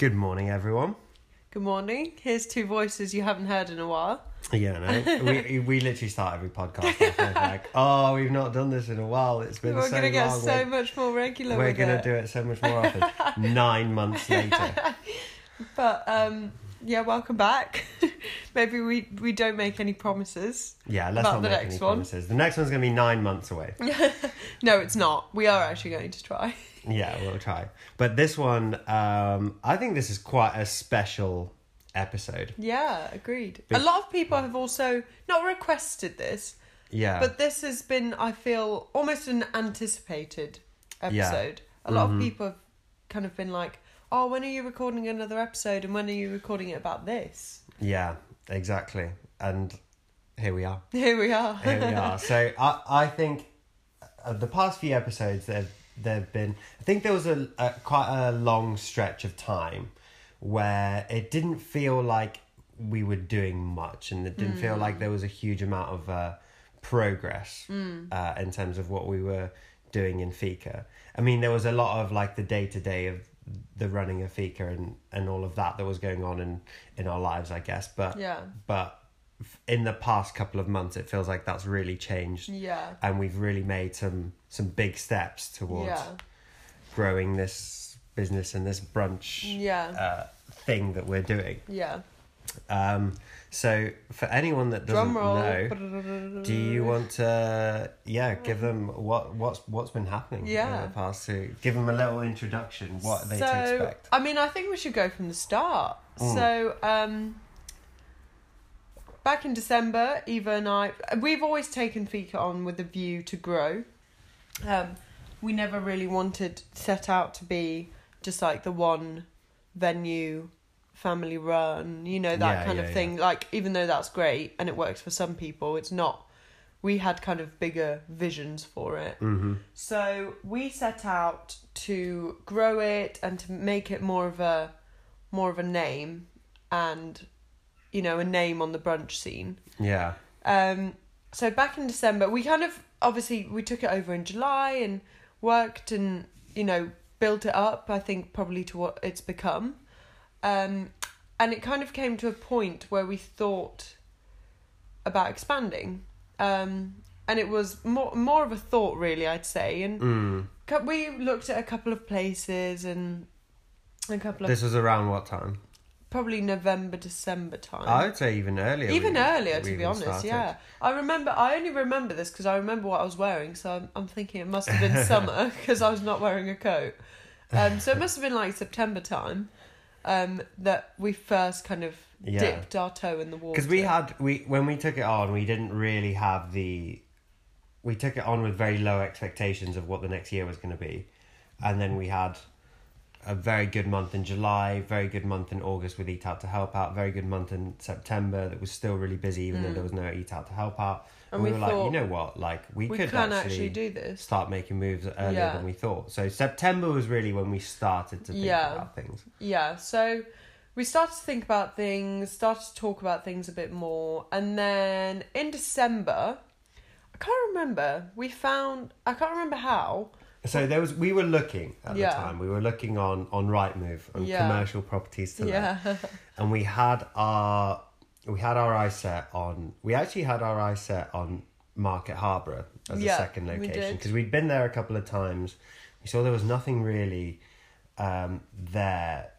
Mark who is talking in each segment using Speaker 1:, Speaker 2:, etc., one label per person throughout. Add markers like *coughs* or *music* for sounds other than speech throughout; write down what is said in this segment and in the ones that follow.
Speaker 1: Good morning, everyone.
Speaker 2: Good morning. Here's two voices you haven't heard in a while.
Speaker 1: Yeah, no, we *laughs* we literally start every podcast off like, oh, we've not done this in a while. It's been
Speaker 2: We're
Speaker 1: so
Speaker 2: gonna get
Speaker 1: long.
Speaker 2: so
Speaker 1: we're
Speaker 2: much more regular.
Speaker 1: we're
Speaker 2: with
Speaker 1: gonna
Speaker 2: it.
Speaker 1: do it so much more often. *laughs* Nine months later. *laughs*
Speaker 2: But um, yeah, welcome back. Maybe we we don't make any promises.
Speaker 1: Yeah, let's not
Speaker 2: About the
Speaker 1: make any
Speaker 2: one.
Speaker 1: promises. The next one's gonna be nine months away.
Speaker 2: No, it's not. We are actually going to try.
Speaker 1: Yeah, we'll try. But this one, um, I think this is quite a special episode.
Speaker 2: Yeah, agreed.
Speaker 1: Big-
Speaker 2: A lot of people have also not requested this,
Speaker 1: Yeah.
Speaker 2: but this has been, I feel, almost an anticipated episode. Yeah. A lot
Speaker 1: Mhm.
Speaker 2: of people have kind of been like, "Oh, when are you recording another episode? And when are you recording it about this?"
Speaker 1: yeah, exactly. And here we are. *laughs*
Speaker 2: Here we are.
Speaker 1: Here we are. So *laughs* I I think uh, the past few episodes there there've been I think there was a, a quite a long stretch of time where it didn't feel like we were doing much and it didn't feel like there was a huge amount of uh, progress uh, in terms of what we were doing in Fika. I mean there was a lot of like the day to day of the running of Fika and, and all of that that was going on in, in our lives I guess but
Speaker 2: Yeah.
Speaker 1: but in the past couple of months it feels like that's really changed
Speaker 2: Yeah.
Speaker 1: and we've really made some some big steps towards
Speaker 2: Yeah.
Speaker 1: growing this business and this brunch
Speaker 2: Yeah.
Speaker 1: uh, thing that we're doing
Speaker 2: Yeah.
Speaker 1: um so for anyone that doesn't know do you want to yeah give them what what's what's been happening
Speaker 2: Yeah.
Speaker 1: in the past to give them a little introduction what are they
Speaker 2: so,
Speaker 1: to expect
Speaker 2: I mean, I think we should go from the start.
Speaker 1: Mm.
Speaker 2: So, um, back in December, Eva and I, we've always taken Fika on with a view to grow. Um, we never really wanted set out to be just like the one venue family run you know that
Speaker 1: Yeah,
Speaker 2: kind
Speaker 1: yeah,
Speaker 2: of thing like even though that's great and it works for some people it's not we had kind of bigger visions for it
Speaker 1: mm-hmm.
Speaker 2: so we set out to grow it and to make it more of a more of a name and you know a name on the brunch scene.
Speaker 1: yeah
Speaker 2: Um so back in December we kind of obviously we took it over in July and worked and you know built it up I think probably to what it's become. Um and it kind of came to a point where we thought about expanding. Um and it was more more of a thought really I'd say and
Speaker 1: mm.
Speaker 2: we looked at a couple of places and a couple of
Speaker 1: this was around what time
Speaker 2: probably November December time.
Speaker 1: I would say even earlier
Speaker 2: Even
Speaker 1: we-
Speaker 2: earlier, to be honest.
Speaker 1: started.
Speaker 2: Yeah, I remember. I only remember this because I remember what I was wearing. So I'm, I'm thinking it must have been *laughs* summer because I was not wearing a coat. Um, so it must have been like September time um, that we first kind of
Speaker 1: Yeah.
Speaker 2: dipped our toe in the water.
Speaker 1: because we had we when we took it on we didn't really have the we took it on with very low expectations of what the next year was going to be and then we had a very good month in july very good month in august with eat out to help out very good month in september that was still really busy even though mm. there was no eat out to help out and,
Speaker 2: And
Speaker 1: we,
Speaker 2: we
Speaker 1: were like you know what like we,
Speaker 2: we
Speaker 1: could actually,
Speaker 2: actually do this.
Speaker 1: start making moves earlier
Speaker 2: Yeah.
Speaker 1: than we thought so september was really when we started to think
Speaker 2: Yeah.
Speaker 1: about things
Speaker 2: Yeah, so we started to think about things, started to talk about things a bit more, and then in December, I can't remember. We found I can't remember how.
Speaker 1: So there was we were looking at
Speaker 2: Yeah.
Speaker 1: the time. We were looking on on Rightmove on
Speaker 2: Yeah.
Speaker 1: commercial properties to let,
Speaker 2: Yeah, *laughs*
Speaker 1: and we had our we had our eye set on. We actually had our eye set on Market Harborough as
Speaker 2: Yeah,
Speaker 1: a second location because we'd been there a couple of times. We saw there was nothing really um, there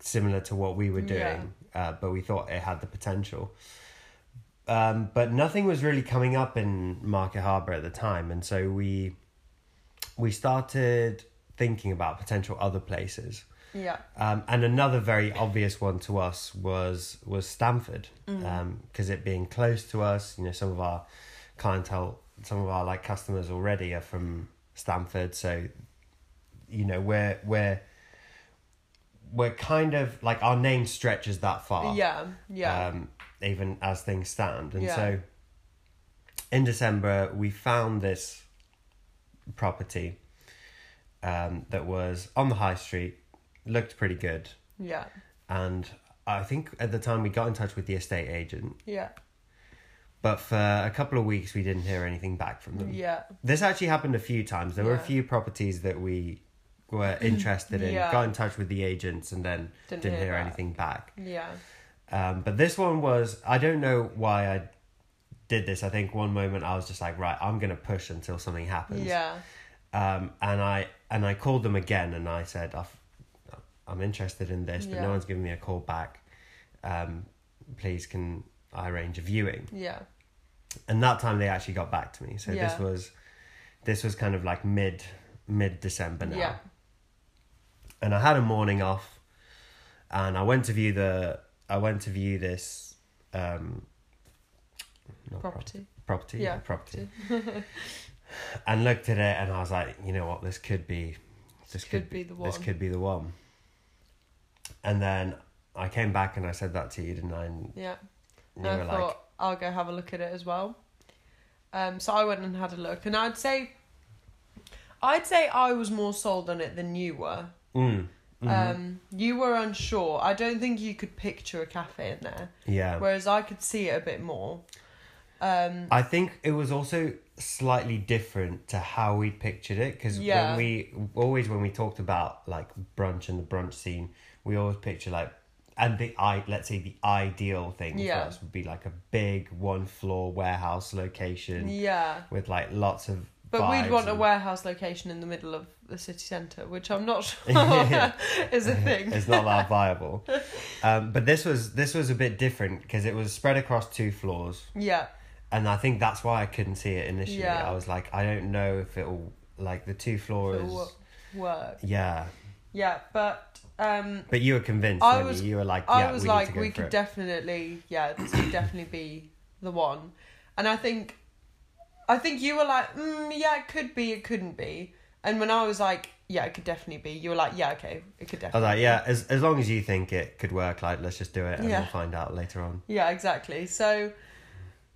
Speaker 1: similar to what we were doing, uh, but we thought it had the potential. Um, but nothing was really coming up in Market Harborough at the time, and so we we started thinking about potential other places.
Speaker 2: yeah,
Speaker 1: Um, and another very obvious one to us was was Stamford,
Speaker 2: Mm.
Speaker 1: because it being close to us. You know, some of our clientele, some of our like customers already are from Stamford, so you know we're we're we're kind of like our name stretches that far
Speaker 2: yeah, yeah,
Speaker 1: um, even as things stand. And
Speaker 2: Yeah.
Speaker 1: so in December, we found this property um, that was on the high street, looked pretty good.
Speaker 2: yeah,
Speaker 1: And I think at the time we got in touch with the estate agent,
Speaker 2: yeah,
Speaker 1: but for a couple of weeks we didn't hear anything back from them.
Speaker 2: yeah,
Speaker 1: This actually happened a few times. There were a few properties that we were *laughs* interested in,
Speaker 2: Yeah.
Speaker 1: got in touch with the agents, and then
Speaker 2: Didn't
Speaker 1: didn't,
Speaker 2: hear
Speaker 1: hear, anything back.
Speaker 2: Yeah.
Speaker 1: Um, but this one was I don't know why I did this. I think one moment I was just like, right, I'm gonna push until something happens.
Speaker 2: Yeah.
Speaker 1: Um, and I and I called them again and I said, I've, I'm interested in this, but
Speaker 2: Yeah.
Speaker 1: no one's giving me a call back. Um, please, can I arrange a viewing?
Speaker 2: Yeah.
Speaker 1: And that time they actually got back to me. So
Speaker 2: Yeah.
Speaker 1: this was this was kind of like mid mid December now.
Speaker 2: Yeah.
Speaker 1: And I had a morning off, and I went to view the I went to view this um, not prop-
Speaker 2: Property.
Speaker 1: property
Speaker 2: Yeah,
Speaker 1: property *laughs* *laughs* and looked at it and I was like you know what this could be this
Speaker 2: Could be the one.
Speaker 1: this could be the one and then I came back and I said that to you didn't I and
Speaker 2: Yeah. And I thought
Speaker 1: like
Speaker 2: I'll go have a look at it as well. Um, so I went and had a look, and I'd say, I'd say I was more sold on it than you were.
Speaker 1: mm, mhm,
Speaker 2: Um, you were unsure. I don't think you could picture a cafe in there,
Speaker 1: yeah
Speaker 2: whereas I could see it a bit more. Um,
Speaker 1: I think it was also slightly different to how we pictured it because
Speaker 2: Yeah.
Speaker 1: when we always when we talked about like brunch and the brunch scene, we always picture like and the i let's say the ideal thing
Speaker 2: Yeah.
Speaker 1: for us would be like a big one floor warehouse location
Speaker 2: yeah,
Speaker 1: with like lots of.
Speaker 2: but we'd want a warehouse location in the middle of the city centre, which I'm not *laughs* *laughs* sure *laughs* is a thing.
Speaker 1: it's not that viable, um, but this was this was a bit different because it was spread across two floors.
Speaker 2: yeah,
Speaker 1: and I think that's why I couldn't see it initially.
Speaker 2: Yeah.
Speaker 1: I was like, I don't know if it'll like the two floors.
Speaker 2: It'll work.
Speaker 1: Yeah,
Speaker 2: Yeah, but um,
Speaker 1: but you were convinced.
Speaker 2: I was-
Speaker 1: you? you were like,
Speaker 2: I
Speaker 1: yeah,
Speaker 2: was
Speaker 1: we
Speaker 2: like,
Speaker 1: need to go
Speaker 2: we could
Speaker 1: it.
Speaker 2: definitely, yeah, this could definitely be the one. And I think, I think you were like, mm, yeah, it could be, it couldn't be. And when I was like, yeah, it could definitely be, you were like, yeah, okay, it could definitely.
Speaker 1: I was like, yeah, as as long as you think it could work, like let's just do it, and
Speaker 2: Yeah.
Speaker 1: we'll find out later on.
Speaker 2: Yeah, exactly. So,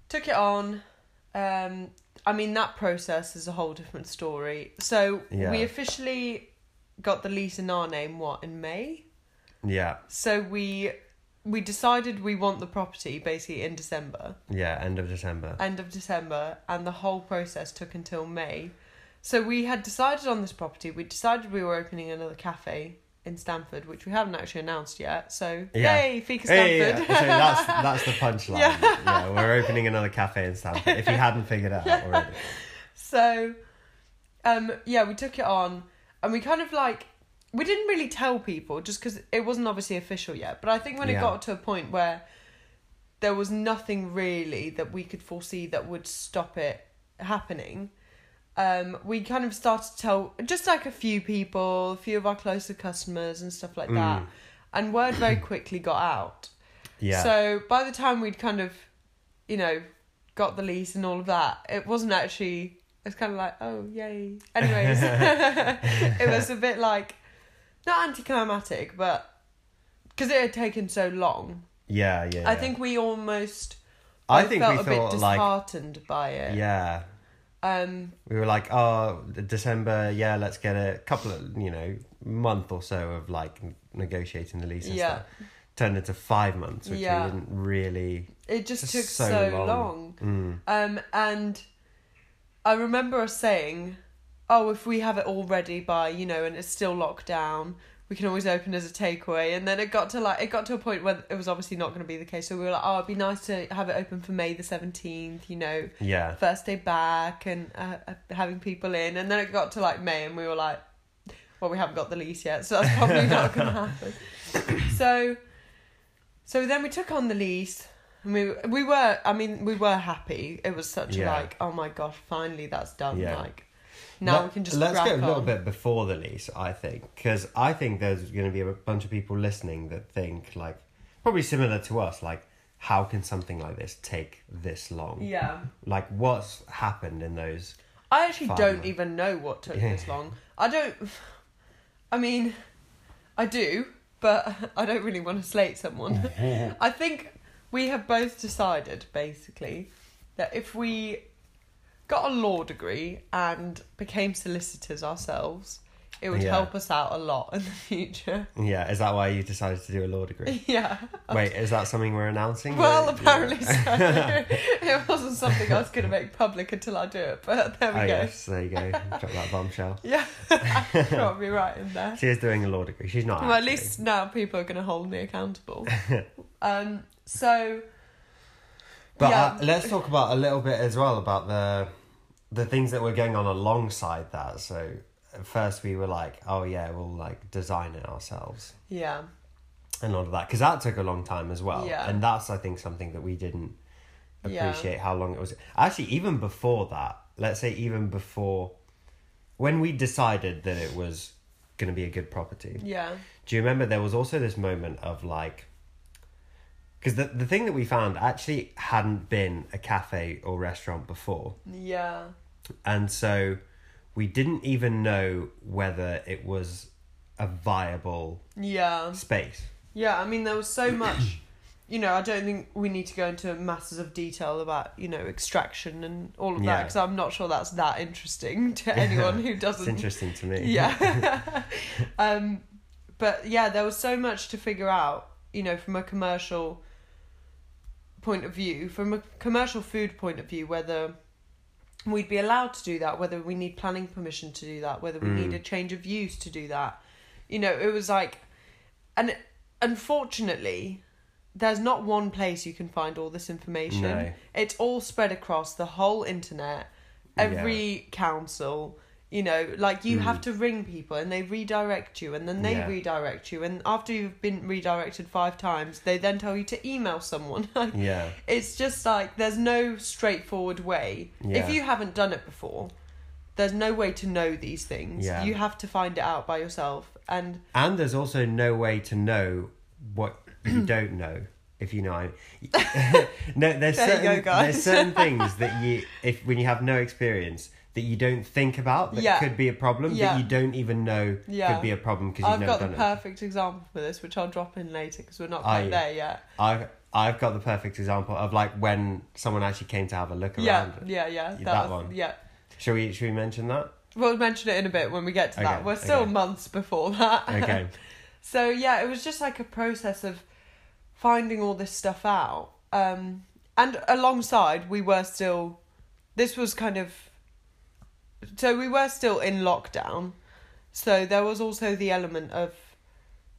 Speaker 2: took it on. Um, I mean, that process is a whole different story. So
Speaker 1: Yeah.
Speaker 2: we officially got the lease in our name. What in May?
Speaker 1: Yeah,
Speaker 2: So we we decided we want the property basically in December.
Speaker 1: yeah, end of December.
Speaker 2: end of December, and the whole process took until May. So we had decided on this property. We decided we were opening another cafe in Stamford, which we haven't actually announced yet. So
Speaker 1: Yeah.
Speaker 2: yay, Fika
Speaker 1: Hey,
Speaker 2: Stamford!
Speaker 1: yeah, so that's *laughs* that's the punchline.
Speaker 2: Yeah.
Speaker 1: Yeah. we're opening another cafe in Stamford. If you *laughs* hadn't figured it out already.
Speaker 2: so, um, yeah, we took it on, and we kind of like we didn't really tell people just because it wasn't obviously official yet. But I think when it
Speaker 1: Yeah.
Speaker 2: got to a point where there was nothing really that we could foresee that would stop it happening. Um, we kind of started to tell just like a few people, a few of our closer customers and stuff like that,
Speaker 1: Mm.
Speaker 2: and word very *clears throat* quickly got out.
Speaker 1: Yeah.
Speaker 2: So by the time we'd kind of, you know, got the lease and all of that, it wasn't actually. It's kind of like, oh yay. Anyways, *laughs* *laughs* it was a bit like, not anticlimactic, but because it had taken so long,
Speaker 1: yeah, yeah,
Speaker 2: I
Speaker 1: yeah.
Speaker 2: think we almost.
Speaker 1: I think
Speaker 2: felt
Speaker 1: we
Speaker 2: a bit
Speaker 1: like
Speaker 2: disheartened by it.
Speaker 1: yeah.
Speaker 2: Um.
Speaker 1: We were like, oh, December, yeah, let's get a couple of, you know, month or so of like negotiating the lease and
Speaker 2: Yeah.
Speaker 1: stuff. Turned into five months, which
Speaker 2: Yeah.
Speaker 1: we didn't really.
Speaker 2: It just,
Speaker 1: Just
Speaker 2: took
Speaker 1: so
Speaker 2: so,
Speaker 1: long.
Speaker 2: long.
Speaker 1: Mm.
Speaker 2: Um, and I remember us saying, "Oh, if we have it all ready by you know, and it's still locked down, we can always open as a takeaway." And then it got to like it got to a point where it was obviously not going to be the case. So we were like, "Oh, it'd be nice to have it open for May the seventeenth. You know,
Speaker 1: Yeah.
Speaker 2: first day back and uh, uh, having people in." And then it got to like May, and we were like, "Well, we haven't got the lease yet, so that's probably not going *laughs* to happen." so, so then we took on the lease. And we we were I mean we were happy. It was such
Speaker 1: Yeah.
Speaker 2: like oh my gosh finally that's done
Speaker 1: Yeah.
Speaker 2: like now
Speaker 1: Let-
Speaker 2: we can just
Speaker 1: let's go a little bit before the lease. I think because I think there's going to be a bunch of people listening that think like probably similar to us. Like, how can something like this take this long?
Speaker 2: Yeah,
Speaker 1: Like, what's happened in those?
Speaker 2: I actually don't even know what took
Speaker 1: Yeah.
Speaker 2: this long. I don't. *sighs* I mean, I do, but *laughs* I don't really want to slate someone. *laughs* I think we have both decided basically that if we got a law degree and became solicitors ourselves, it would
Speaker 1: Yeah.
Speaker 2: help us out a lot in the future. *laughs*
Speaker 1: Yeah, is that why you decided to do a law degree? *laughs*
Speaker 2: yeah.
Speaker 1: Wait, is that something we're announcing?
Speaker 2: Well, apparently so. *laughs* it wasn't something I was going to make public until I do it, but there we
Speaker 1: Oh,
Speaker 2: go.
Speaker 1: yes, there you go. Drop that bombshell.
Speaker 2: Yeah, got me right in there.
Speaker 1: She is doing a law degree. She's not.
Speaker 2: Well, at
Speaker 1: actually.
Speaker 2: least now people are going to hold me accountable. um. So.
Speaker 1: But
Speaker 2: yeah.
Speaker 1: uh, let's talk about a little bit as well about the the things that were going on alongside that. So at first we were like, oh yeah, we'll like design it ourselves
Speaker 2: Yeah.
Speaker 1: and all of that because that took a long time as well.
Speaker 2: Yeah.
Speaker 1: And that's I think something that we didn't
Speaker 2: Yeah.
Speaker 1: appreciate how long it was. Actually, even before that, let's say even before when we decided that it was going to be a good property.
Speaker 2: Yeah.
Speaker 1: Do you remember there was also this moment of like because the the thing that we found actually hadn't been a cafe or restaurant before,
Speaker 2: Yeah.
Speaker 1: and so we didn't even know whether it was a viable
Speaker 2: Yeah.
Speaker 1: space.
Speaker 2: Yeah. I mean, there was so much. *clears throat* You know, I don't think we need to go into masses of detail about you know extraction and all of that because I'm not sure that's that interesting to *laughs* anyone who doesn't.
Speaker 1: interesting to me. *laughs*
Speaker 2: Yeah. *laughs* um, but yeah, there was so much to figure out. You know, from a commercial point of view, from a commercial food point of view, whether we'd be allowed to do that, whether we need planning permission to do that, whether we
Speaker 1: Mm.
Speaker 2: need a change of use to do that. You know, it was like, and unfortunately, there's not one place you can find all this information.
Speaker 1: No.
Speaker 2: It's all spread across the whole internet, every council. You know, like you
Speaker 1: Mm.
Speaker 2: have to ring people and they redirect you and then they
Speaker 1: Yeah.
Speaker 2: redirect you. And after you've been redirected five times, they then tell you to email someone. *laughs* Like,
Speaker 1: Yeah.
Speaker 2: it's just like there's no straightforward way.
Speaker 1: Yeah.
Speaker 2: If you haven't done it before, there's no way to know these things.
Speaker 1: Yeah.
Speaker 2: You have to find it out by yourself. And
Speaker 1: And there's also no way to know what you *clears throat* don't know. If you know, I *laughs* mean. *laughs* no, there's
Speaker 2: There you
Speaker 1: certain
Speaker 2: go, guys.
Speaker 1: there's certain things that you, if when you have no experience, that you don't think about that
Speaker 2: Yeah.
Speaker 1: could be a problem
Speaker 2: Yeah.
Speaker 1: that you don't even know
Speaker 2: Yeah.
Speaker 1: could be a problem because you've
Speaker 2: I've
Speaker 1: never
Speaker 2: got the perfect example for this, which I'll drop in later because we're not
Speaker 1: Oh,
Speaker 2: quite
Speaker 1: yeah.
Speaker 2: there yet.
Speaker 1: I've I've got the perfect example of like when someone actually came to have a look
Speaker 2: Yeah,
Speaker 1: around. it.
Speaker 2: yeah, yeah.
Speaker 1: That
Speaker 2: That, was,
Speaker 1: one.
Speaker 2: Yeah.
Speaker 1: Shall we should we mention that?
Speaker 2: We'll mention it in a bit when we get to that. We're still
Speaker 1: okay.
Speaker 2: months before that.
Speaker 1: Okay. *laughs*
Speaker 2: So yeah, it was just like a process of finding all this stuff out. Um, and alongside, we were still. This was kind of. So we were still in lockdown, so there was also the element of,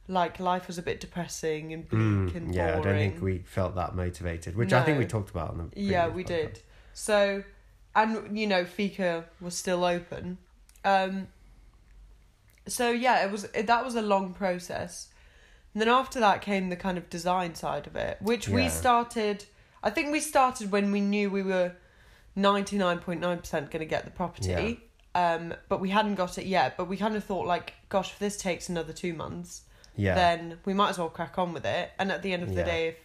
Speaker 2: like life was a bit depressing and bleak
Speaker 1: Mm,
Speaker 2: and
Speaker 1: yeah, I don't think we felt that motivated, which I think we talked about on the
Speaker 2: Yeah, we
Speaker 1: podcast.
Speaker 2: did. So, and you know, Fika was still open. Um, so yeah, it was it, that was a long process. And then after that came the kind of design side of it, which we started. I think we started when we knew we were ninety nine point nine percent going to get the property. Um, but we hadn't got it yet. But we kind of thought like, gosh, if this takes another two months,
Speaker 1: Yeah.
Speaker 2: then we might as well crack on with it. And at the end of the
Speaker 1: Yeah.
Speaker 2: day, if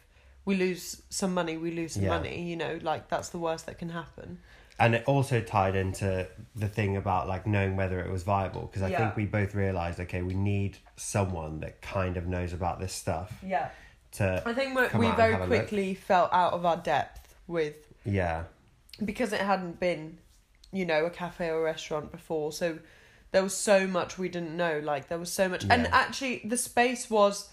Speaker 2: we lose some money, we lose some
Speaker 1: Yeah.
Speaker 2: money. You know, like that's the worst that can happen.
Speaker 1: and it also tied into the thing about like knowing whether it was viable because I
Speaker 2: Yeah.
Speaker 1: think we both realized okay we need someone that kind of knows about this stuff
Speaker 2: Yeah,
Speaker 1: to
Speaker 2: I think we
Speaker 1: Come
Speaker 2: we
Speaker 1: out
Speaker 2: very quickly felt out of our depth with
Speaker 1: yeah
Speaker 2: because it hadn't been, you know, a cafe or restaurant before. So there was so much we didn't know. Like there was so much, and actually the space was.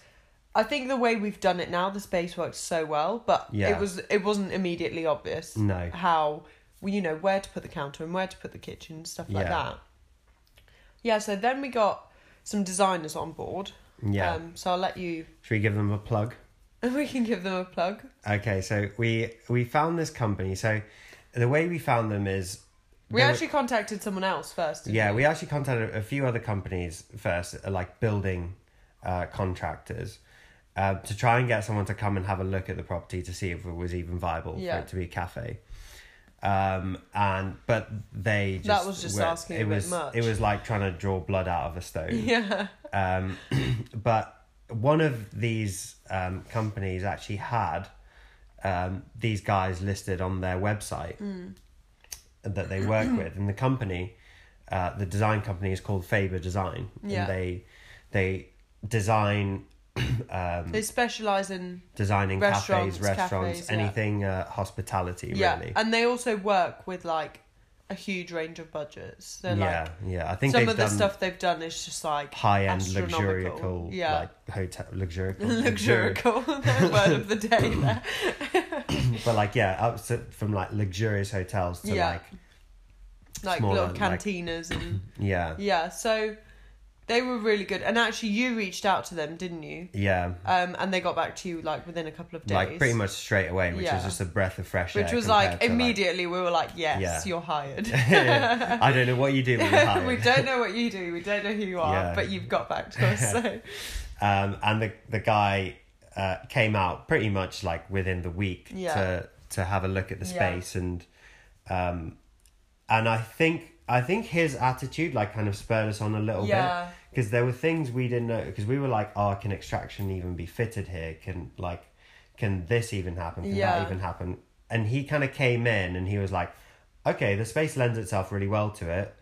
Speaker 2: I think the way we've done it now, the space works so well, but
Speaker 1: Yeah.
Speaker 2: it was it wasn't immediately obvious
Speaker 1: no
Speaker 2: how you know where to put the counter and where to put the kitchen and stuff like
Speaker 1: Yeah.
Speaker 2: that. Yeah, so then we got some designers on board.
Speaker 1: yeah
Speaker 2: Um, so I'll let you.
Speaker 1: should we give them a plug *laughs*
Speaker 2: We can give them a plug.
Speaker 1: okay so we we found this company so the way we found them is
Speaker 2: We
Speaker 1: they were-
Speaker 2: actually contacted someone else first. didn't
Speaker 1: yeah we actually contacted a few other companies first uh, like building uh, contractors uh, to try and get someone to come and have a look at the property to see if it was even viable
Speaker 2: Yeah.
Speaker 1: for it to be a cafe um and but they just
Speaker 2: That was just
Speaker 1: were-
Speaker 2: asking a
Speaker 1: it
Speaker 2: bit
Speaker 1: was
Speaker 2: much.
Speaker 1: it was like trying to draw blood out of a stone *laughs*
Speaker 2: Yeah.
Speaker 1: um *clears throat* but one of these um companies actually had um these guys listed on their website
Speaker 2: Mm.
Speaker 1: that they work *clears throat* with and the company uh the design company is called Faber Design
Speaker 2: Yeah.
Speaker 1: and they they design *clears throat* um
Speaker 2: They specialise in
Speaker 1: designing
Speaker 2: Restaurants,
Speaker 1: cafes restaurants
Speaker 2: cafes, yeah.
Speaker 1: anything uh, hospitality
Speaker 2: yeah,
Speaker 1: really
Speaker 2: and they also work with like a huge range of budgets. So
Speaker 1: yeah,
Speaker 2: like
Speaker 1: yeah. I think
Speaker 2: some of the stuff they've done is just like
Speaker 1: high end luxurical
Speaker 2: Yeah.
Speaker 1: like hotel luxurical *laughs*
Speaker 2: luxurical *laughs* word of the *coughs* day there. *coughs*
Speaker 1: but like yeah, up to, from like luxurious hotels to
Speaker 2: Yeah.
Speaker 1: like
Speaker 2: Like
Speaker 1: Smaller,
Speaker 2: little
Speaker 1: like-
Speaker 2: cantinas and *coughs*
Speaker 1: yeah,
Speaker 2: yeah. So they were really good. And actually, you reached out to them, didn't you?
Speaker 1: yeah.
Speaker 2: Um, and they got back to you like within a couple of days.
Speaker 1: Like pretty much straight away, which
Speaker 2: Yeah.
Speaker 1: was just a breath of fresh air.
Speaker 2: Which was like immediately we were like, yes,
Speaker 1: Yeah.
Speaker 2: you're hired. *laughs*
Speaker 1: I don't know what you do. When you're *laughs* hired.
Speaker 2: we don't know what you do. We don't know who you are,
Speaker 1: Yeah.
Speaker 2: but you've got back to us. So *laughs*
Speaker 1: um, and the the guy uh, came out pretty much like within the week
Speaker 2: Yeah.
Speaker 1: to to have a look at the space and um, and I think I think his attitude like kind of spurred us on a little bit. Because there were things we didn't know because we were like oh can extraction even be fitted here? Can like can this even happen? Can
Speaker 2: Yeah.
Speaker 1: that even happen? And he kind of came in and he was like okay the space lends itself really well to it.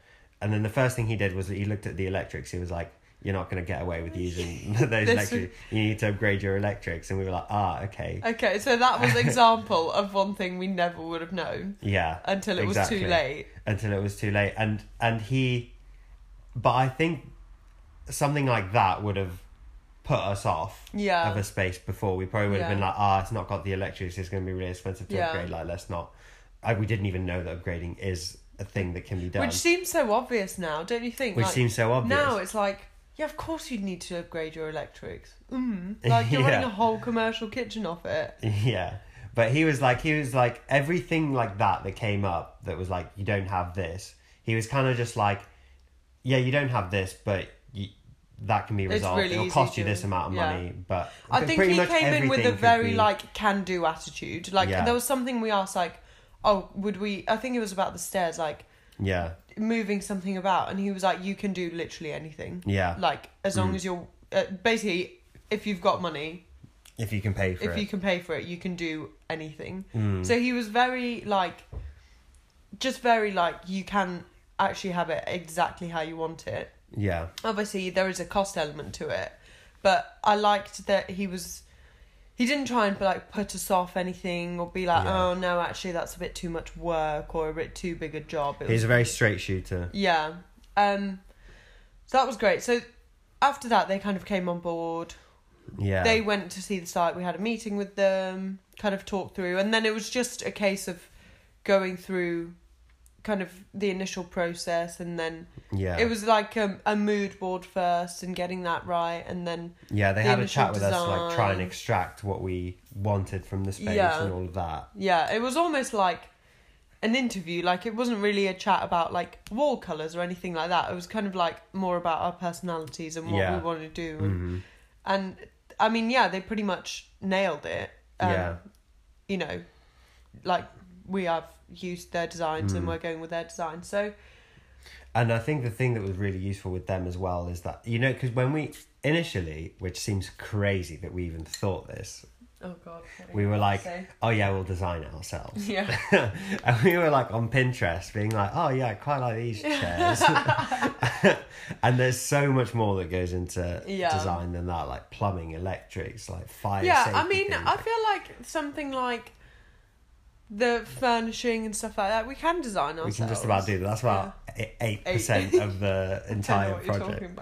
Speaker 1: And then the first thing he did was he looked at the electrics. He was like you're not going to get away with using *laughs* *laughs* those electrics you need to upgrade your electrics and we were like ah okay
Speaker 2: okay. So that was an *laughs* example of one thing we never would have known
Speaker 1: yeah
Speaker 2: until it was too late.
Speaker 1: until it was too late and and he but i think something like that would have put us off
Speaker 2: Yeah.
Speaker 1: of a space before we probably would have
Speaker 2: Yeah.
Speaker 1: been like ah it's not got the electrics it's going to be really expensive to
Speaker 2: Yeah.
Speaker 1: upgrade like let's not I, we didn't even know that upgrading is a thing that can be done
Speaker 2: Which seems so obvious now, don't you think?
Speaker 1: which
Speaker 2: Like,
Speaker 1: seems so obvious
Speaker 2: Now it's like, yeah, of course you'd need to upgrade your electrics. Mm. *laughs* Like you're running a whole commercial kitchen off it.
Speaker 1: yeah but he was like he was like everything like that that came up that was like you don't have this he was kind of just like yeah you don't have this but you, that can be resolved
Speaker 2: really
Speaker 1: it'll cost you
Speaker 2: to-
Speaker 1: this amount of
Speaker 2: yeah.
Speaker 1: money but
Speaker 2: I think he came in with a very
Speaker 1: be-
Speaker 2: like can do attitude. Like
Speaker 1: Yeah.
Speaker 2: there was something we asked like, oh, would we? I think it was about the stairs, like
Speaker 1: yeah
Speaker 2: moving something about, and he was like, you can do literally anything.
Speaker 1: yeah
Speaker 2: Like as long
Speaker 1: Mm.
Speaker 2: as you're uh, basically, if you've got money,
Speaker 1: if you can pay for
Speaker 2: if
Speaker 1: it
Speaker 2: you can pay for it, you can do anything.
Speaker 1: Mm.
Speaker 2: So he was very like, just very like you can actually have it exactly how you want it.
Speaker 1: yeah
Speaker 2: Obviously, there is a cost element to it, but I liked that he was. He didn't try and like put us off anything or be like,
Speaker 1: Yeah.
Speaker 2: oh no, actually that's a bit too much work or a bit too big a job. It
Speaker 1: he's
Speaker 2: was-
Speaker 1: a very straight shooter
Speaker 2: yeah. Um, so that was great. So after that, they kind of came on board.
Speaker 1: yeah
Speaker 2: They went to see the site. We had a meeting with them, kind of talked through, and then it was just a case of going through kind of the initial process and then
Speaker 1: yeah.
Speaker 2: it was like a, a mood board first and getting that right and then
Speaker 1: yeah they
Speaker 2: the
Speaker 1: had a chat with us to like try and extract what we wanted from the space
Speaker 2: Yeah.
Speaker 1: and all of that.
Speaker 2: Yeah it was almost like an interview like it wasn't really a chat about like wall colors or anything like that. It was kind of like more about our personalities and what
Speaker 1: Yeah.
Speaker 2: we want to do. And,
Speaker 1: hmm
Speaker 2: and i mean yeah they pretty much nailed it. Um,
Speaker 1: Yeah.
Speaker 2: you know like we have used their designs and
Speaker 1: Mm.
Speaker 2: we're going with their design so
Speaker 1: And I think the thing that was really useful with them as well is that, you know, because when we initially, which seems crazy that we even thought this,
Speaker 2: oh god
Speaker 1: we were like, oh yeah, we'll design it ourselves.
Speaker 2: yeah *laughs*
Speaker 1: and we were like on Pinterest being like, oh yeah, I quite like these chairs. *laughs* and there's so much more that goes into
Speaker 2: Yeah.
Speaker 1: design than that, like plumbing, electrics, like fire
Speaker 2: yeah i mean
Speaker 1: things.
Speaker 2: i feel like something like the furnishing and stuff like that we can design ourselves
Speaker 1: we can just about do that. That's about eight percent of the *laughs*
Speaker 2: I don't know
Speaker 1: entire project.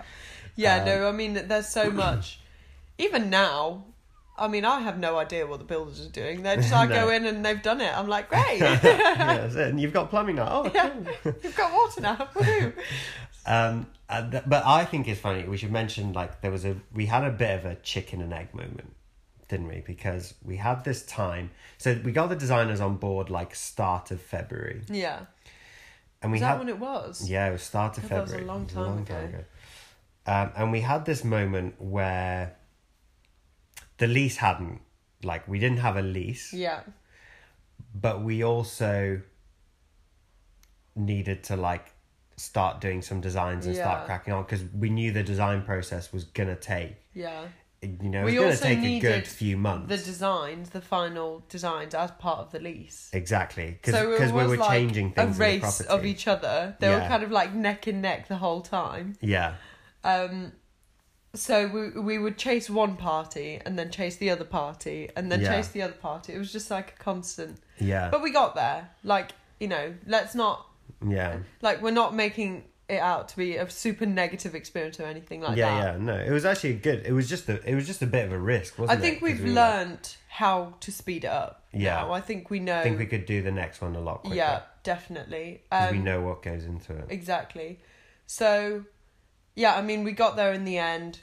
Speaker 2: Yeah,
Speaker 1: Um,
Speaker 2: no, I mean, there's so much. Even now, I mean, I have no idea what the builders are doing. They just I *laughs*
Speaker 1: No.
Speaker 2: go in and they've done it. I'm like, *laughs* great,
Speaker 1: yeah, and you've got plumbing now. Oh,
Speaker 2: Yeah.
Speaker 1: cool.
Speaker 2: you've got water now. Woohoo.
Speaker 1: Um, th- but I think it's funny. We should mention like there was a we had a bit of a chicken and egg moment, didn't we? Because we had this time. So we got the designers on board like start of February,
Speaker 2: Yeah,
Speaker 1: and we
Speaker 2: is that
Speaker 1: had
Speaker 2: when it was?
Speaker 1: yeah, it was start of
Speaker 2: thought it was a long
Speaker 1: It was
Speaker 2: time ago.
Speaker 1: ago. Um, and we had this moment where the lease hadn't like we didn't have a lease,
Speaker 2: Yeah,
Speaker 1: but we also needed to like start doing some designs and
Speaker 2: Yeah.
Speaker 1: start cracking on because we knew the design process was gonna take
Speaker 2: yeah.
Speaker 1: You know
Speaker 2: We
Speaker 1: was
Speaker 2: also
Speaker 1: gonna take a good few months
Speaker 2: The designs, the final designs, as part of the lease.
Speaker 1: exactly because
Speaker 2: So
Speaker 1: we were
Speaker 2: like
Speaker 1: changing things
Speaker 2: a race of each other. They were kind of like neck and neck the whole time.
Speaker 1: yeah
Speaker 2: Um, so we we would chase one party and then chase the other party and then
Speaker 1: Yeah.
Speaker 2: chase the other party. It was just like a constant.
Speaker 1: yeah
Speaker 2: But we got there. Like you know, let's not
Speaker 1: Yeah.
Speaker 2: Like we're not making it out to be a super negative experience or anything like
Speaker 1: yeah,
Speaker 2: that.
Speaker 1: yeah, yeah, no, it was actually good. It was just a, it was just a bit of a risk,
Speaker 2: I
Speaker 1: wasn't it?
Speaker 2: think
Speaker 1: 'Cause
Speaker 2: we've
Speaker 1: we
Speaker 2: learned how to speed it up.
Speaker 1: Yeah.
Speaker 2: now. I think we know.
Speaker 1: I think we could do the next one a lot quicker.
Speaker 2: yeah, definitely. Um,
Speaker 1: we know what goes into it.
Speaker 2: Exactly. So, yeah, I mean, we got there in the end,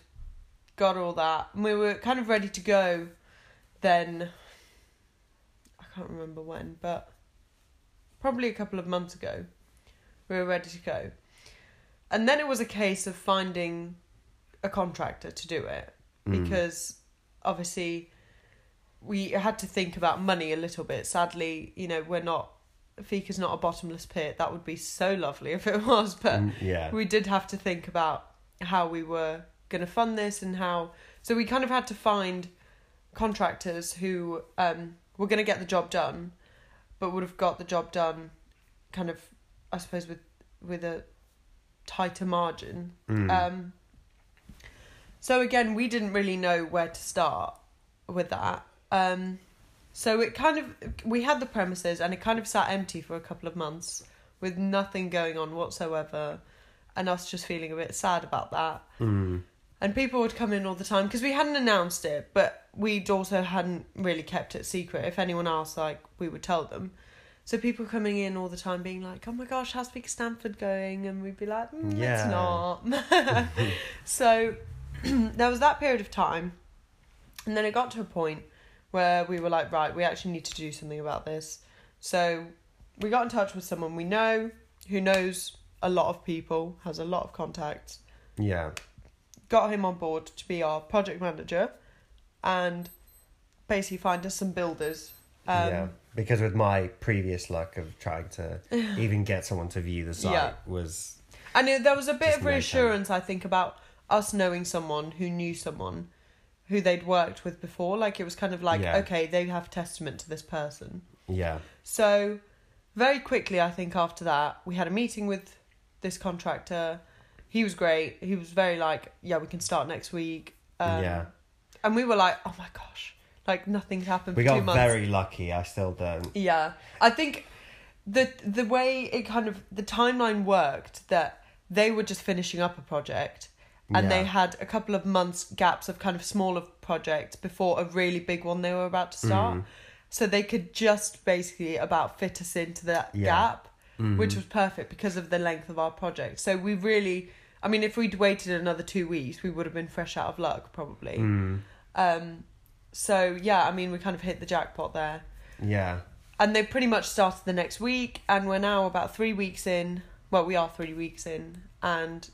Speaker 2: got all that, and we were kind of ready to go. Then, I can't remember when, but probably a couple of months ago, we were ready to go. And then it was a case of finding a contractor to do it
Speaker 1: Mm.
Speaker 2: because obviously we had to think about money a little bit. Sadly, you know, we're not. Fika's not a bottomless pit. That would be so lovely *laughs* if it was, but
Speaker 1: Mm, yeah,
Speaker 2: we did have to think about how we were going to fund this and how. So we kind of had to find contractors who um, were going to get the job done, but would have got the job done, kind of, I suppose, with with a tighter margin.
Speaker 1: Mm.
Speaker 2: Um, so again, we didn't really know where to start with that. Um, so it kind of we had the premises and it kind of sat empty for a couple of months with nothing going on whatsoever, and us just feeling a bit sad about that.
Speaker 1: Mm.
Speaker 2: And people would come in all the time because we hadn't announced it, but we'd also hadn't really kept it secret. If anyone asked, like we would tell them. So people coming in all the time, being like, "Oh my gosh, how's Big Stamford going?" And we'd be like, mm,
Speaker 1: Yeah.
Speaker 2: "It's not." *laughs* *laughs* so *clears throat* there was that period of time, and then it got to a point where we were like, "Right, we actually need to do something about this." So we got in touch with someone we know who knows a lot of people, has a lot of contacts,
Speaker 1: yeah,
Speaker 2: got him on board to be our project manager and basically find us some builders. Um,
Speaker 1: yeah. Because with my previous luck of trying to *sighs* even get someone to view the site
Speaker 2: Yeah.
Speaker 1: was
Speaker 2: And it, there was a bit of reassurance, I think, about us knowing someone who knew someone who they'd worked with before. Like, it was kind of like,
Speaker 1: Yeah.
Speaker 2: okay, they have testament to this person.
Speaker 1: yeah,
Speaker 2: So, very quickly, I think after that, we had a meeting with this contractor. He was great. He was very like, yeah, we can start next week. Um,
Speaker 1: yeah.
Speaker 2: And we were like, oh my gosh, like nothing's happened
Speaker 1: We
Speaker 2: for two
Speaker 1: got
Speaker 2: months.
Speaker 1: very lucky. I still don't.
Speaker 2: Yeah, I think the the way it kind of the timeline worked that they were just finishing up a project and they had a couple of months gaps of kind of smaller projects before a really big one they were about to start.
Speaker 1: Mm.
Speaker 2: So they could just basically about fit us into that
Speaker 1: Yeah.
Speaker 2: gap,
Speaker 1: Mhm.
Speaker 2: which was perfect because of the length of our project. So we really, I mean, if we'd waited another two weeks, we would have been fresh out of luck probably.
Speaker 1: Mm.
Speaker 2: Um, so yeah, I mean, we kind of hit the jackpot there.
Speaker 1: Yeah,
Speaker 2: and they pretty much started the next week and we're now about three weeks in. Well we are three weeks in and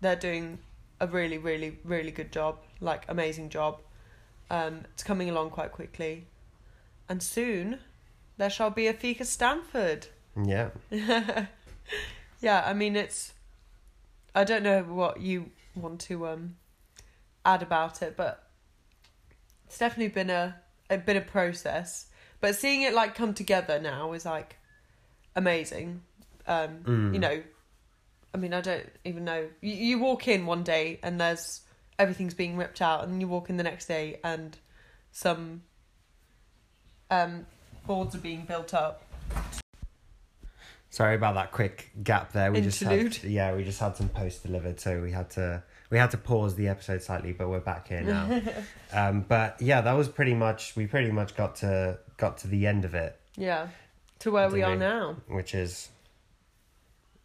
Speaker 2: they're doing a really really really good job like amazing job um it's coming along quite quickly. And soon there shall be a fika stamford
Speaker 1: yeah. *laughs*
Speaker 2: yeah i mean it's i don't know what you want to um add about it but it's definitely been a a bit of process but seeing it like come together now is like amazing um
Speaker 1: Mm.
Speaker 2: you know i mean i don't even know you, you walk in one day and there's everything's being ripped out and you walk in the next day and some um boards are being built up
Speaker 1: Sorry about that quick gap there. We just had yeah, we just had some post delivered, so we had to we had to pause the episode slightly, but we're back here now. *laughs* um, but yeah, that was pretty much we pretty much got to got to the end of it,
Speaker 2: yeah to where we are
Speaker 1: Dunno.
Speaker 2: now
Speaker 1: which is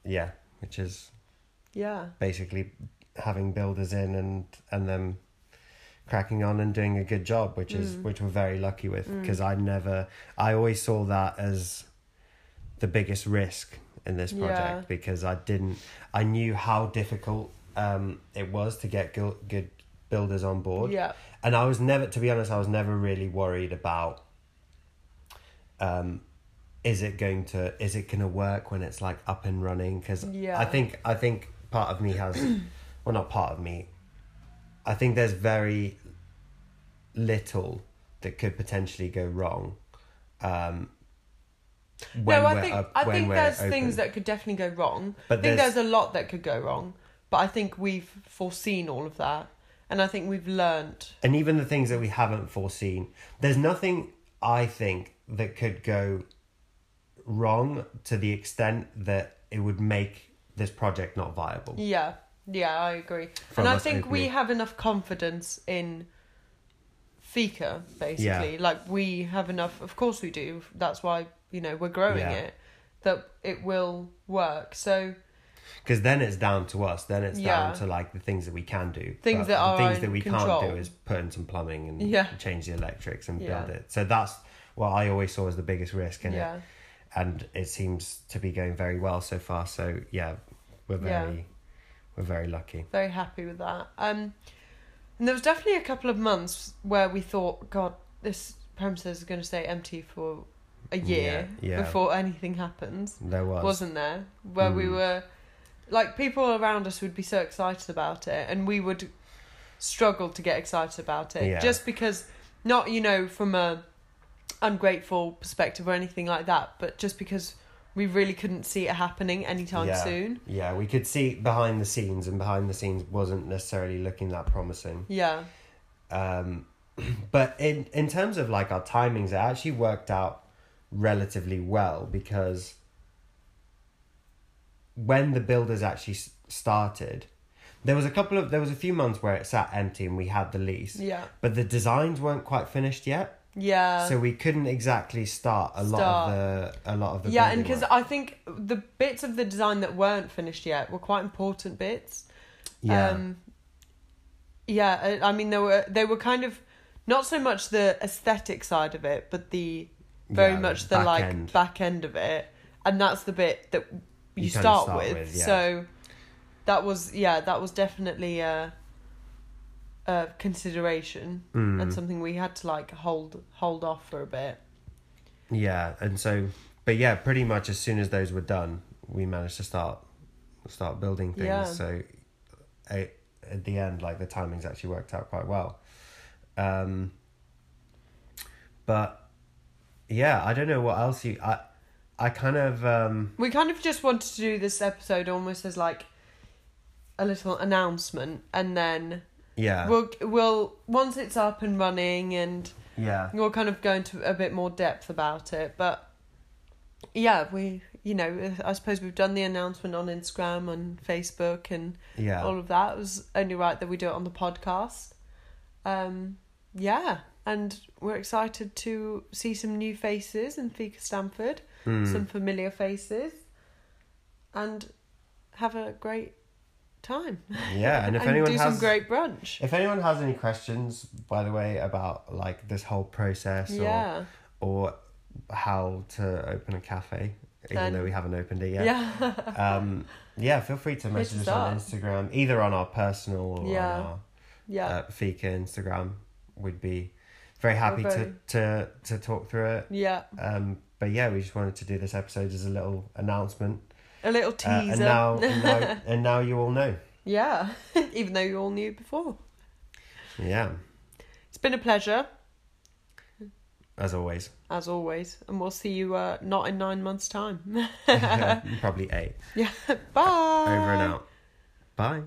Speaker 1: yeah, which is
Speaker 2: yeah
Speaker 1: basically having builders in and and them cracking on and doing a good job, which is
Speaker 2: Mm.
Speaker 1: which we're very lucky with
Speaker 2: Mm.
Speaker 1: because I never I always saw that as the biggest risk in this project
Speaker 2: Yeah.
Speaker 1: because I didn't I knew how difficult um it was to get good, good builders on board
Speaker 2: yeah
Speaker 1: and I was never to be honest I was never really worried about um is it going to is it going to work when it's like up and running because
Speaker 2: Yeah.
Speaker 1: I think I think part of me has *clears throat* well not part of me I think there's very little that could potentially go wrong um
Speaker 2: no, I think
Speaker 1: up-
Speaker 2: I think there's
Speaker 1: open.
Speaker 2: things that could definitely go wrong.
Speaker 1: But
Speaker 2: I think
Speaker 1: there's-
Speaker 2: there's a lot that could go wrong, but I think we've foreseen all of that, and I think we've learnt.
Speaker 1: and even the things that we haven't foreseen there's nothing i think that could go wrong to the extent that it would make this project not viable.
Speaker 2: Yeah, yeah, I agree.
Speaker 1: From
Speaker 2: and I think we have enough confidence in Fika, basically. Like we have enough. Of course, we do. That's why you know we're growing
Speaker 1: Yeah.
Speaker 2: it. That it will work. So
Speaker 1: Because then it's down to us. Then it's
Speaker 2: Yeah.
Speaker 1: down to like the things that we can do.
Speaker 2: Things
Speaker 1: But
Speaker 2: that are
Speaker 1: things that we
Speaker 2: control.
Speaker 1: can't do is put in some plumbing and
Speaker 2: Yeah.
Speaker 1: change the electrics and
Speaker 2: Yeah.
Speaker 1: build it. So that's what I always saw as the biggest risk in
Speaker 2: yeah,
Speaker 1: it, and it seems to be going very well so far. So yeah, we're very we're very lucky.
Speaker 2: very happy with that. Um, and there was definitely a couple of months where we thought, God, this premises is going to stay empty for a year before anything happens.
Speaker 1: There was.
Speaker 2: wasn't there? Where we
Speaker 1: Mm.
Speaker 2: were, like, people around us would be so excited about it, and we would struggle to get excited about it
Speaker 1: Yeah.
Speaker 2: just because, not you know, from a ungrateful perspective or anything like that, but just because we really couldn't see it happening anytime
Speaker 1: Yeah.
Speaker 2: soon.
Speaker 1: Yeah, we could see behind the scenes, and behind the scenes wasn't necessarily looking that promising.
Speaker 2: Yeah,
Speaker 1: Um, *clears throat* but in in terms of like our timings, it actually worked out relatively well because when the builders actually s- started, there was a couple of there was a few months where it sat empty and we had the lease,
Speaker 2: yeah,
Speaker 1: but the designs weren't quite finished yet,
Speaker 2: yeah.
Speaker 1: so we couldn't exactly start a lot of the a lot of the
Speaker 2: yeah, and
Speaker 1: building
Speaker 2: because
Speaker 1: work.
Speaker 2: I think the bits of the design that weren't finished yet were quite important bits.
Speaker 1: yeah
Speaker 2: Um, yeah, I I mean, they were they were kind of not so much the aesthetic side of it, but the very
Speaker 1: yeah,
Speaker 2: much the
Speaker 1: back
Speaker 2: like
Speaker 1: end.
Speaker 2: back end of it, and that's the bit that you,
Speaker 1: You
Speaker 2: start,
Speaker 1: start
Speaker 2: with.
Speaker 1: with, yeah.
Speaker 2: So that was yeah, that was definitely a, a consideration
Speaker 1: Mm.
Speaker 2: and something we had to like hold hold off for a bit.
Speaker 1: Yeah, and so, but yeah, pretty much as soon as those were done, we managed to start start building things.
Speaker 2: Yeah.
Speaker 1: So, at, at the end, like the timings actually worked out quite well. Um, but yeah, I don't know what else you. I I kind of um
Speaker 2: We kind of just wanted to do this episode almost as like a little announcement, and then
Speaker 1: yeah.
Speaker 2: we'll we'll once it's up and running and
Speaker 1: yeah.
Speaker 2: we'll kind of go into a bit more depth about it but yeah we you know i suppose we've done the announcement on instagram and facebook and
Speaker 1: yeah.
Speaker 2: all of that. It was only right that we do it on the podcast. Um yeah and we're excited to see some new faces in Fika Stamford,
Speaker 1: Mm.
Speaker 2: some familiar faces, and have a great time.
Speaker 1: yeah. And *laughs* if
Speaker 2: and
Speaker 1: anyone
Speaker 2: do
Speaker 1: has
Speaker 2: some great brunch.
Speaker 1: if anyone has any questions, by the way, about like this whole process or
Speaker 2: Yeah.
Speaker 1: or how to open a cafe, even
Speaker 2: Then-
Speaker 1: though we haven't opened it yet.
Speaker 2: Yeah. *laughs*
Speaker 1: Um, yeah, feel free to message
Speaker 2: us
Speaker 1: on. Instagram, either on our personal or
Speaker 2: Yeah.
Speaker 1: on our
Speaker 2: yeah.
Speaker 1: uh, Fika Instagram. We'd be very happy to, to to talk through it.
Speaker 2: yeah.
Speaker 1: Um, but yeah, we just wanted to do this episode as a little announcement,
Speaker 2: A little
Speaker 1: uh,
Speaker 2: teaser.
Speaker 1: and now and now *laughs* and now you all know.
Speaker 2: yeah. *laughs* Even though you all knew before.
Speaker 1: Yeah,
Speaker 2: It's been a pleasure,
Speaker 1: as always,
Speaker 2: as always. And we'll see you uh, not in nine months' time. *laughs*
Speaker 1: probably eight.
Speaker 2: yeah. Bye.
Speaker 1: Over and out. Bye.